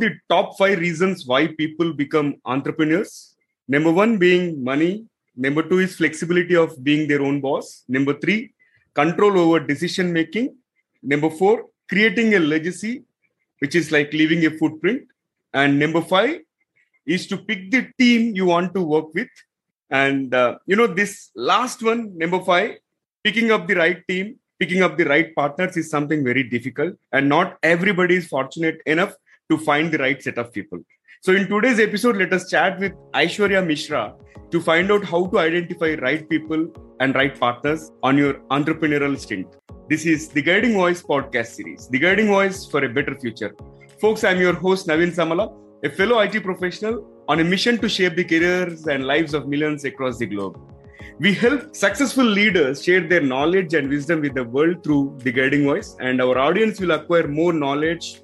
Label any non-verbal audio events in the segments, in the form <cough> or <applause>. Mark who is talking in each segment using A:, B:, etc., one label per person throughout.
A: the top five reasons why people become entrepreneurs. Number one being money. Number two is flexibility of being their own boss. Number three, control over decision making. Number four, creating a legacy, which is like leaving a footprint. And number five is to pick the team you want to work with. And, uh, you know, this last one, number five, picking up the right team, picking up the right partners is something very difficult. And not everybody is fortunate enough to find the right set of people. So, in today's episode, let us chat with Aisworya Mishra to find out how to identify right people and right partners on your entrepreneurial stint. This is the Guiding Voice podcast series, the Guiding Voice for a Better Future. Folks, I'm your host, Naveen Samala, a fellow IT professional on a mission to shape the careers and lives of millions across the globe. We help successful leaders share their knowledge and wisdom with the world through the Guiding Voice, and our audience will acquire more knowledge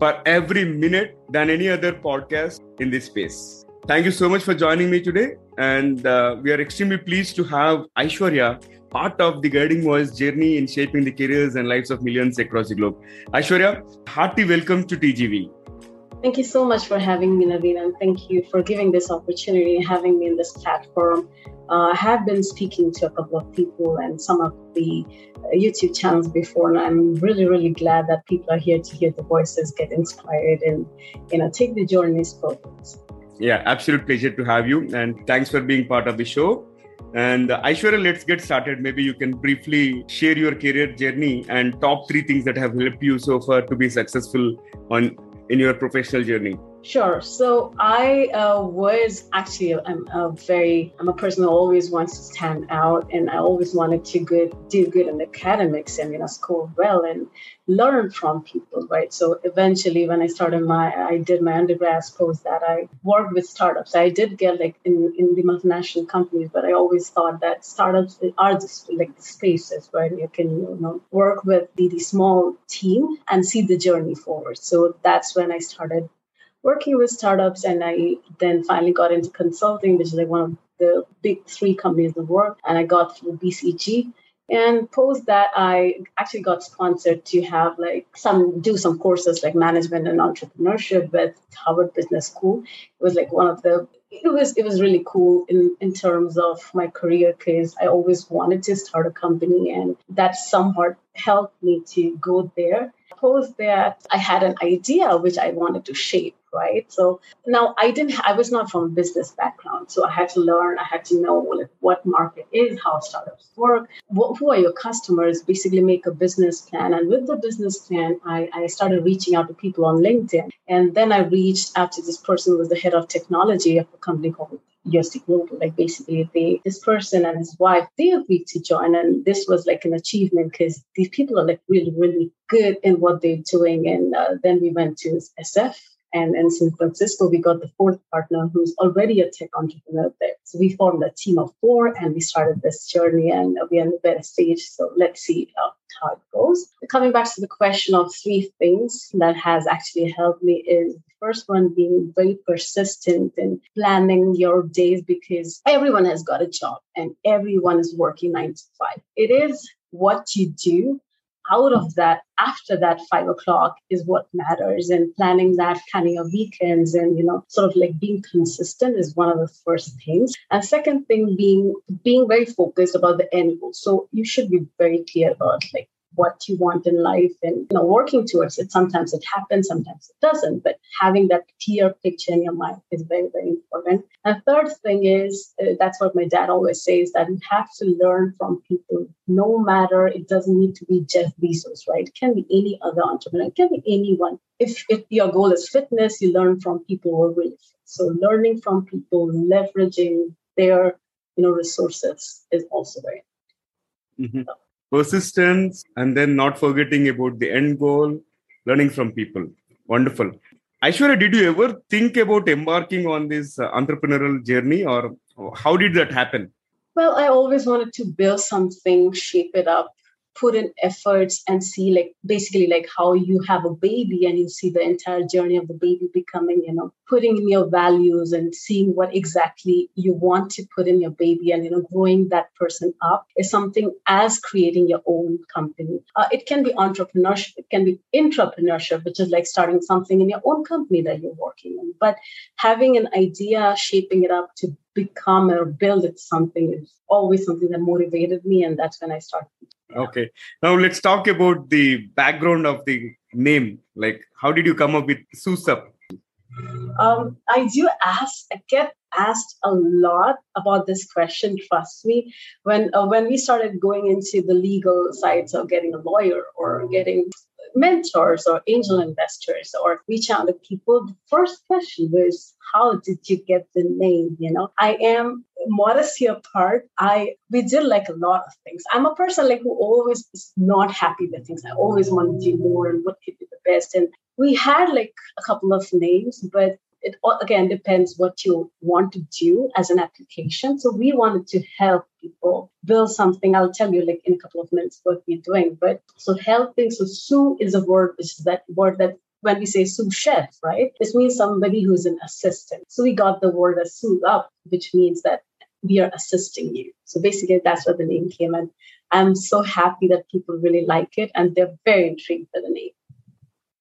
A: per every minute than any other podcast in this space. Thank you so much for joining me today. And uh, we are extremely pleased to have Aisworya part of the Guiding Voice journey in shaping the careers and lives of millions across the globe. Aisworya, hearty welcome to TGV.
B: Thank you so much for having me, Naveen, and thank you for giving this opportunity, and having me in this platform. Uh, I have been speaking to a couple of people and some of the uh, YouTube channels before, and I'm really, really glad that people are here to hear the voices, get inspired, and you know, take the journeys forward.
A: Yeah, absolute pleasure to have you, and thanks for being part of the show. And uh, Aisworya, let's get started. Maybe you can briefly share your career journey and top three things that have helped you so far to be successful on in your professional journey.
B: Sure. So I uh, was actually I'm a very I'm a person who always wants to stand out, and I always wanted to good do good in academics and you know score well and learn from people, right? So eventually, when I started my I did my undergrad post that I worked with startups. I did get like in in the multinational companies, but I always thought that startups are just like the spaces where you can you know work with the, the small team and see the journey forward. So that's when I started working with startups and I then finally got into consulting, which is like one of the big three companies in the world. And I got through BCG. And post that, I actually got sponsored to have like some do some courses like management and entrepreneurship with Harvard Business School. It was like one of the it was it was really cool in in terms of my career because I always wanted to start a company and that somewhat helped me to go there. Post that I had an idea which I wanted to shape right? So now I didn't, I was not from a business background. So I had to learn, I had to know like, what market is, how startups work, what, who are your customers, basically make a business plan. And with the business plan, I, I started reaching out to people on LinkedIn. And then I reached out to this person who was the head of technology of a company called UST Global. Like basically, they this person and his wife they agreed to join, and this was like an achievement because these people are like really really good in what they're doing. And uh, then we went to SF and in San Francisco, we got the fourth partner who's already a tech entrepreneur there. So we formed a team of four and we started this journey and we're in the beta stage. So let's see uh, how it goes. Coming back to the question of three things that has actually helped me is the first one being very persistent in planning your days because everyone has got a job and everyone is working nine to five. It is what you do out of that after that five o'clock is what matters and planning that planning your weekends and you know sort of like being consistent is one of the first things. And second thing being being very focused about the end goal. So you should be very clear about like what you want in life and you know working towards it. Sometimes it happens sometimes it doesn't but having that clear picture in your mind is very very important. And third thing is uh, that's what my dad always says that you have to learn from people no matter it doesn't need to be jeff bezos right? It can be any other entrepreneur it can be anyone. If, if your goal is fitness you learn from people who are really fit. So learning from people leveraging their you know resources is also very
A: mm-hmm. so, persistence, and then not forgetting about the end goal, learning from people. Wonderful. Aisworya, did you ever think about embarking on this uh, entrepreneurial journey or how did that happen?
B: Well, I always wanted to build something, shape it up, put in efforts and see like basically like how you have a baby and you see the entire journey of the baby becoming you know putting in your values and seeing what exactly you want to put in your baby and you know growing that person up is something as creating your own company. Uh, it can be entrepreneurship it can be intrapreneurship which is like starting something in your own company that you're working in. But having an idea shaping it up to become or build it something is always something that motivated me and that's when i started
A: okay. Now let's talk about the background of the name. Like how did you come up with Sousup?
B: Um, i do ask i get asked a lot about this question trust me. When uh, when we started going into the legal sides of getting a lawyer or getting mentors or angel investors or reach out to people, the first question was, how did you get the name? You know, I am modesty apart. I we did like a lot of things. I'm a person like who always is not happy with things. I always want to do more and what could be the best. And we had like a couple of names, but it again depends what you want to do as an application. So we wanted to help people build something. I'll tell you like in a couple of minutes what we're doing. But so helping, so sous is a word which is that word that when we say sous chef, right? This means somebody who's an assistant. So we got the word as sous up, which means that we are assisting you. So basically that's where the name came in. I'm so happy that people really like it and they're very intrigued by the name.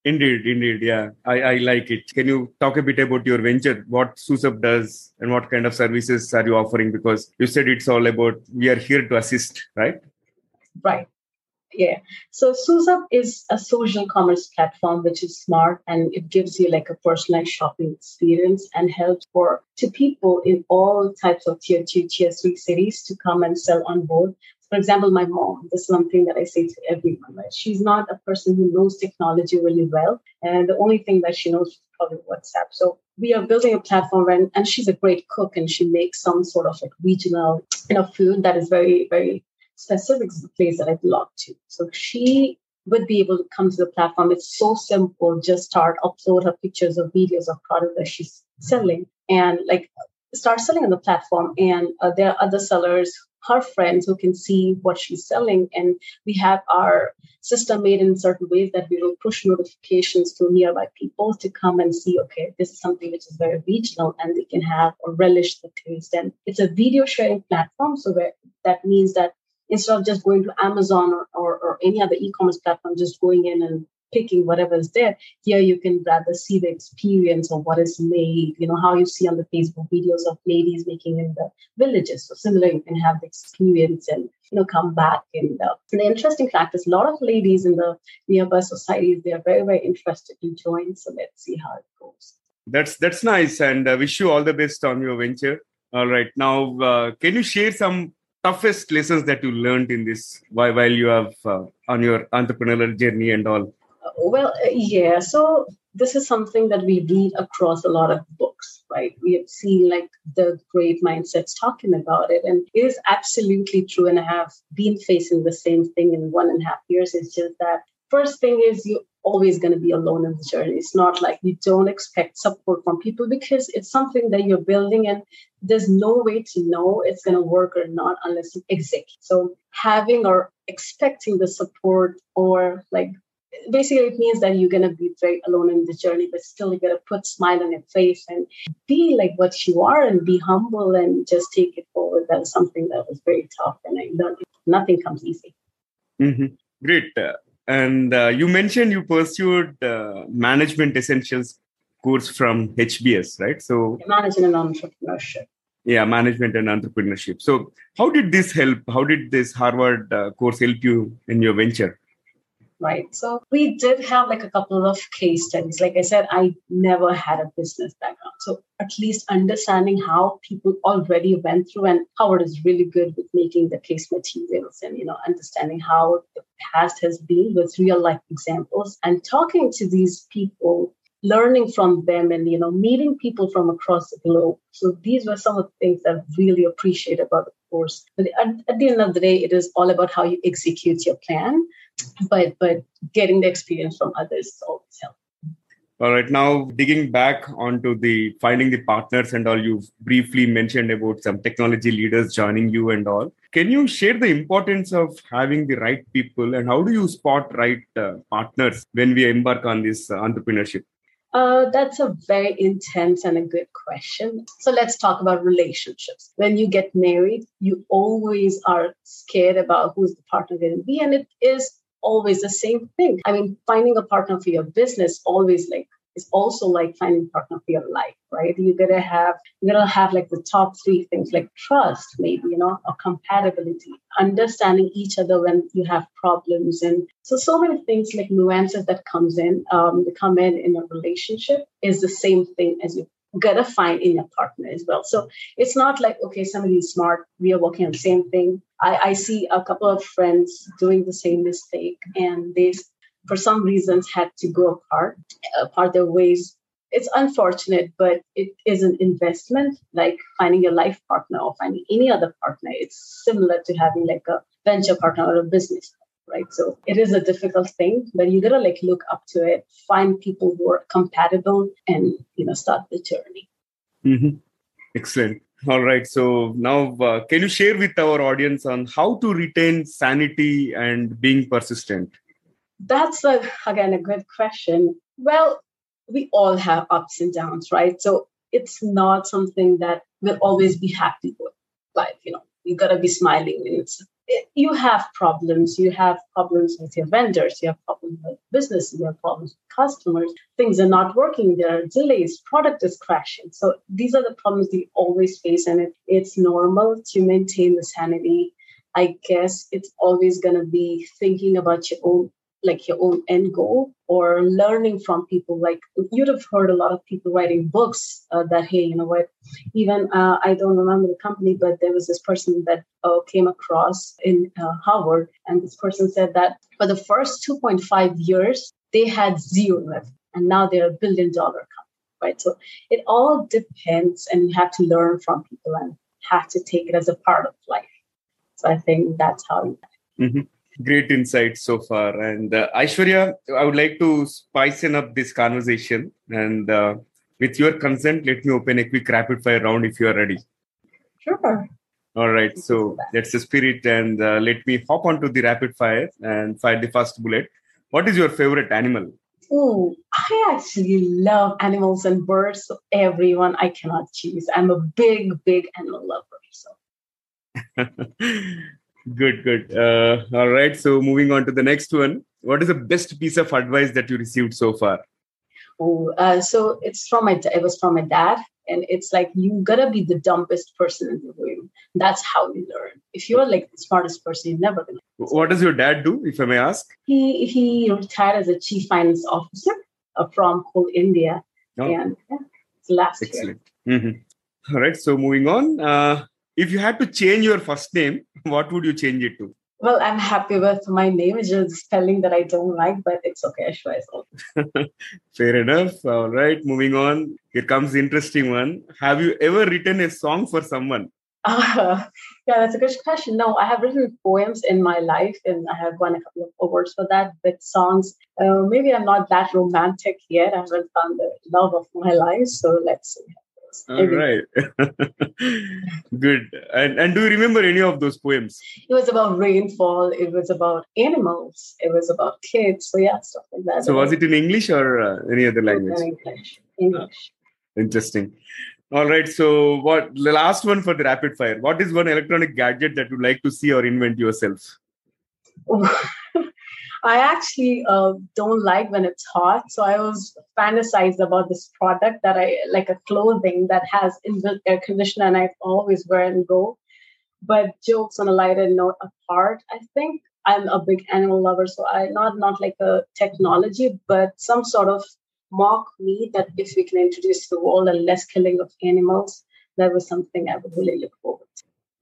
A: Indeed, indeed. Yeah, I, I like it. Can you talk a bit about your venture? What Sousup does and what kind of services are you offering? Because you said it's all about we are here to assist, right?
B: Right. Yeah. So Sousup is a social commerce platform which is smart and it gives you like a personalized shopping experience and helps for to people in all types of tier two, tier three cities to come and sell on board for example, my mom, this is something that I say to everyone, right? She's not a person who knows technology really well. And the only thing that she knows is probably WhatsApp. So we are building a platform and, and she's a great cook and she makes some sort of like regional, you know, food that is very, very specific to the place that I'd belong to. So she would be able to come to the platform. It's so simple. Just start, upload her pictures or videos of product that she's selling and like start selling on the platform. And uh, there are other sellers her friends who can see what she's selling. And we have our system made in certain ways that we will push notifications to nearby people to come and see, okay, this is something which is very regional and they can have or relish the taste. And it's a video sharing platform. So that means that instead of just going to Amazon or, or, or any other e-commerce platform, just going in and picking whatever is there. Here you can rather see the experience of what is made, you know, how you see on the Facebook videos of ladies making in the villages. So similar, you can have the experience and, you know, come back. And, uh, the interesting fact is a lot of ladies in the nearby societies, they are very, very interested to join. So let's see how it goes.
A: That's, that's nice. And I uh, wish you all the best on your venture. All right. Now, uh, can you share some toughest lessons that you learned in this while, you have uh, on your entrepreneurial journey and all?
B: Well, uh, yeah. So this is something that we read across a lot of books, right? We have seen like the great mindsets talking about it, and it is absolutely true. And I have been facing the same thing in one and a half years. It's just that first thing is you always going to be alone in the journey. It's not like you don't expect support from people because it's something that you're building and there's no way to know it's going to work or not unless you execute. So having or expecting the support or like basically it means that you're going to be very alone in the journey but still you got to put smile on your face and be like what you are and be humble and just take it forward that was something that was very tough and i learned nothing comes easy
A: mm-hmm. great uh, and uh, you mentioned you pursued uh, management essentials course from hbs right? So
B: management and entrepreneurship.
A: Yeah management and entrepreneurship. So how did this help? How did this harvard uh, course help you in your venture
B: right? So we did have like a couple of case studies. Like I said, I never had a business background. So at least understanding how people already went through and Harvard is really good with making the case materials and, you know, understanding how the past has been with real life examples and talking to these people learning from them and you know meeting people from across the globe so these were some of the things that i really appreciate about the course but at, at the end of the day it is all about how you execute your plan but but getting the experience from others is always helpful
A: All right. Now, digging back onto the finding the partners and all, you've briefly mentioned about some technology leaders joining you and all. Can you share the importance of having the right people and how do you spot right uh, partners when we embark on this uh, entrepreneurship?
B: Uh, that's a very intense and a good question. So let's talk about relationships. When you get married, you always are scared about who's the partner going to be, and it is always the same thing. I mean, finding a partner for your business always like is also like finding partner for your life, right? You're gonna have you're gonna have like the top three things like trust, maybe, you know, or compatibility, understanding each other when you have problems. And so so many things like nuances that comes in, um, come in in a relationship is the same thing as you gotta find in your partner as well. So it's not like, okay, somebody is smart, we are working on the same thing. I, I see a couple of friends doing the same mistake and they for some reasons had to go apart, uh, apart their ways. It's unfortunate, but it is an investment, like finding a life partner or finding any other partner. It's similar to having like a venture partner or a business right? So it is a difficult thing, but you gotta like look up to it, find people who are compatible, and you know start the journey.
A: Mm-hmm. Excellent. All right. So now, uh, can you share with our audience on how to retain sanity and being persistent?
B: That's a, again a good question. Well, we all have ups and downs, right? So it's not something that we'll always be happy with. Like you know, you gotta be smiling. It's you have problems. You have problems with your vendors. You have problems with business. You have problems with customers. Things are not working. There are delays. Product is crashing. So these are the problems you always face, and it, it's normal to maintain the sanity. I guess it's always going to be thinking about your own like your own end goal or learning from people. Like you'd have heard a lot of people writing books uh, that hey you know what? Even uh, i don't remember the company but there was this person that uh, came across in uh, harvard and this person said that for the first 2.5 years they had zero revenue and now they're a billion dollar company right? So it all depends and you have to learn from people and have to take it as a part of life. So i think that's how you
A: mm-hmm great insights so far. And uh, Aisworya, I would like to spicing up this conversation. And uh, with your consent, let me open a quick rapid fire round if you are ready.
B: Sure.
A: All right. So that's the spirit. And uh, let me hop onto the rapid fire and fire the first bullet. What is your favorite animal?
B: Oh, I actually love animals and birds. So everyone I cannot choose. I'm a big, big animal lover. So <laughs>
A: Good, good. Uh, all right. So moving on to the next one. What is the best piece of advice that you received so far?
B: Oh, uh, so it's from my. It was from my dad, and it's like you gotta be the dumbest person in the room. That's how you learn. If you're like the smartest person, you're never gonna.
A: What does your dad do, if I may ask?
B: He he retired as a chief finance officer uh, from Coal India, oh. and yeah, last
A: Excellent. year. Mm-hmm. All right. So moving on. Uh, if you had to change your first name, what would you change it to?
B: Well, I'm happy with my name. It's just spelling that I don't like, but it's okay.
A: I <laughs> Fair enough. All right, moving on. Here comes the interesting one. Have you ever written a song for someone?
B: Uh, <laughs> yeah, that's a good question. No, I have written poems in my life, and I have won a couple of awards for that. But songs, uh, maybe I'm not that romantic yet. I haven't found the love of my life, so let's see.
A: All right. <laughs> Good. And and do you remember any of those poems?
B: It was about rainfall. It was about animals. It was about kids. So yeah, stuff like that.
A: So was it in English or uh, any other language?
B: English. English.
A: Uh, interesting. All right. So what the last one for the rapid fire? What is one electronic gadget that you'd like to see or invent yourself? <laughs>
B: I actually uh, don't like when it's hot. So I was fantasized about this product that I like a clothing that has inbuilt air conditioner and I always wear and go. But jokes on a lighter note apart, I think I'm a big animal lover. So I not not like a technology, but some sort of mock meat that if we can introduce to the world and less killing of animals, that was something I would really look forward.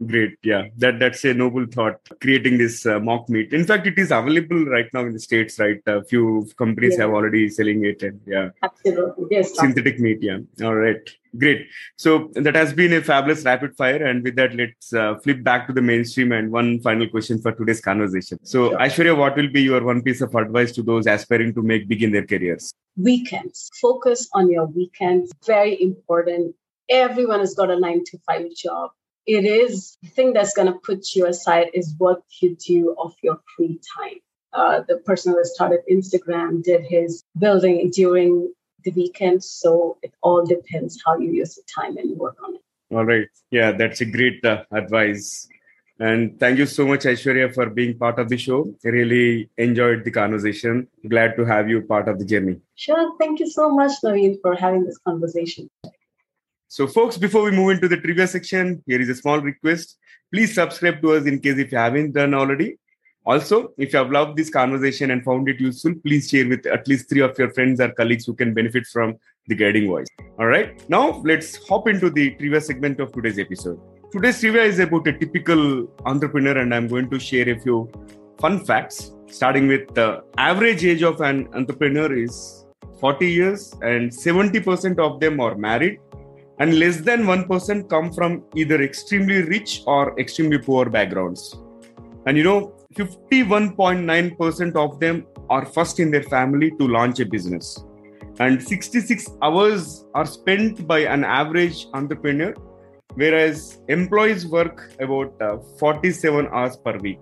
A: Great, yeah, that that's a noble thought. Creating this uh, mock meat. In fact, it is available right now in the states. Right, a few companies yeah. have already selling it, and yeah,
B: absolutely, yes,
A: synthetic meat. Yeah, all right, Great. So that has been a fabulous rapid fire. And with that, let's uh, flip back to the mainstream and one final question for today's conversation. So, sure. Aisworya, what will be your one piece of advice to those aspiring to make big in their careers?
B: Weekends. Focus on your weekends. Very important. Everyone has got a nine to five job. It is the thing that's going to put you aside is what you do of your free time. Uh, the person who started Instagram did his building during the weekend. So it all depends how you use the time and work on it.
A: All right. Yeah, that's a great uh, advice. And thank you so much, Aisworya, for being part of the show. I really enjoyed the conversation. Glad to have you part of the journey.
B: Sure. Thank you so much, Naveen, for having this conversation.
A: So, folks, before we move into the trivia section, here is a small request. Please subscribe to us in case if you haven't done already. Also, if you have loved this conversation and found it useful, please share with at least three of your friends or colleagues who can benefit from the guiding voice. All right, now let's hop into the trivia segment of today's episode. Today's trivia is about a typical entrepreneur, and I'm going to share a few fun facts. Starting with the average age of an entrepreneur is 40 years, and 70% of them are married, and less than 1% come from either extremely rich or extremely poor backgrounds. And you know, 51.9% of them are first in their family to launch a business. And 66 hours are spent by an average entrepreneur, whereas employees work about uh, 47 hours per week.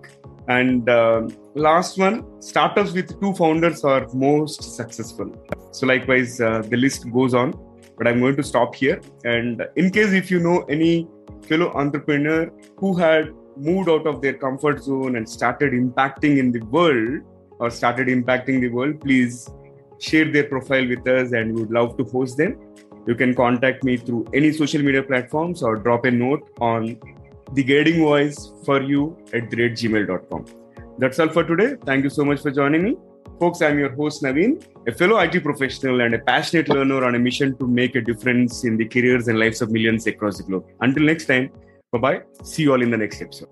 A: And uh, last one, startups with two founders are most successful. So, likewise, uh, the list goes on, but I'm going to stop here. And in case if you know any fellow entrepreneur who had moved out of their comfort zone and started impacting in the world or started impacting the world, please share their profile with us and we would love to host them. You can contact me through any social media platforms or drop a note on the guiding voice for you at the gmail.com. That's all for today. Thank you so much for joining me. Folks, I'm your host Naveen, a fellow IT professional and a passionate learner on a mission to make a difference in the careers and lives of millions across the globe. Until next time, Bye bye. See you all in the next episode.